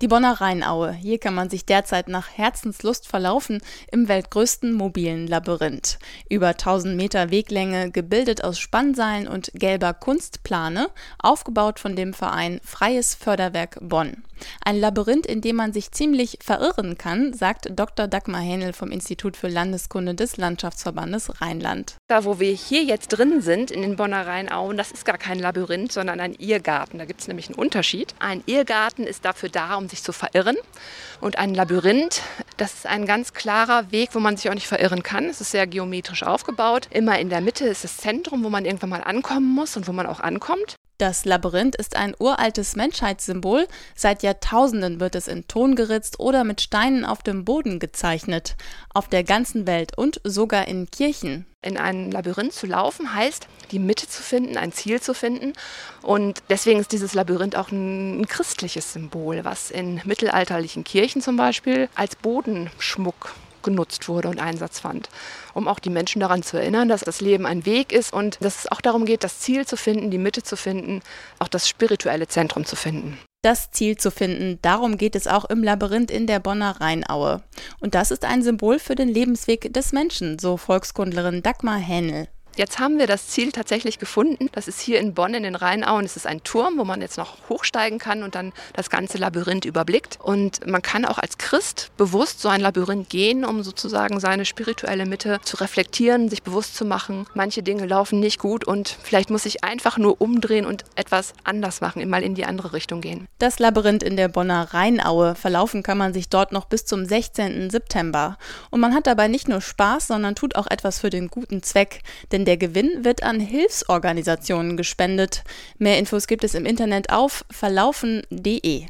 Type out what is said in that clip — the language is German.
Die Bonner Rheinaue. Hier kann man sich derzeit nach Herzenslust verlaufen im weltgrößten mobilen Labyrinth. Über 1000 Meter Weglänge, gebildet aus Spannseilen und gelber Kunstplane, aufgebaut von dem Verein Freies Förderwerk Bonn. Ein Labyrinth, in dem man sich ziemlich verirren kann, sagt Dr. Dagmar Hähnel vom Institut für Landeskunde des Landschaftsverbandes Rheinland. Da, wo wir hier jetzt drin sind, in den Bonner Rheinauen, das ist gar kein Labyrinth, sondern ein Irrgarten. Da gibt es nämlich einen Unterschied. Ein Irrgarten ist dafür da, um sich zu verirren. Und ein Labyrinth, das ist ein ganz klarer Weg, wo man sich auch nicht verirren kann. Es ist sehr geometrisch aufgebaut. Immer in der Mitte ist das Zentrum, wo man irgendwann mal ankommen muss und wo man auch ankommt. Das Labyrinth ist ein uraltes Menschheitssymbol. Seit Jahrtausenden wird es in Ton geritzt oder mit Steinen auf dem Boden gezeichnet. Auf der ganzen Welt und sogar in Kirchen. In ein Labyrinth zu laufen heißt, die Mitte zu finden, ein Ziel zu finden. Und deswegen ist dieses Labyrinth auch ein, christliches Symbol, was in mittelalterlichen Kirchen zum Beispiel als Bodenschmuck genutzt wurde und Einsatz fand. Um auch die Menschen daran zu erinnern, dass das Leben ein Weg ist und dass es auch darum geht, das Ziel zu finden, die Mitte zu finden, auch das spirituelle Zentrum zu finden. Das Ziel zu finden, darum geht es auch im Labyrinth in der Bonner Rheinaue. Und das ist ein Symbol für den Lebensweg des Menschen, so Volkskundlerin Dagmar Hähnel. Jetzt haben wir das Ziel tatsächlich gefunden. Das ist hier in Bonn in den Rheinauen. Es ist ein Turm, wo man jetzt noch hochsteigen kann und dann das ganze Labyrinth überblickt. Und man kann auch als Christ bewusst so ein Labyrinth gehen, um sozusagen seine spirituelle Mitte zu reflektieren, sich bewusst zu machen. Manche Dinge laufen nicht gut und vielleicht muss ich einfach nur umdrehen und etwas anders machen, mal in die andere Richtung gehen. Das Labyrinth in der Bonner Rheinaue. Verlaufen kann man sich dort noch bis zum 16. September. Und man hat dabei nicht nur Spaß, sondern tut auch etwas für den guten Zweck. Der Gewinn wird an Hilfsorganisationen gespendet. Mehr Infos gibt es im Internet auf verlaufen.de.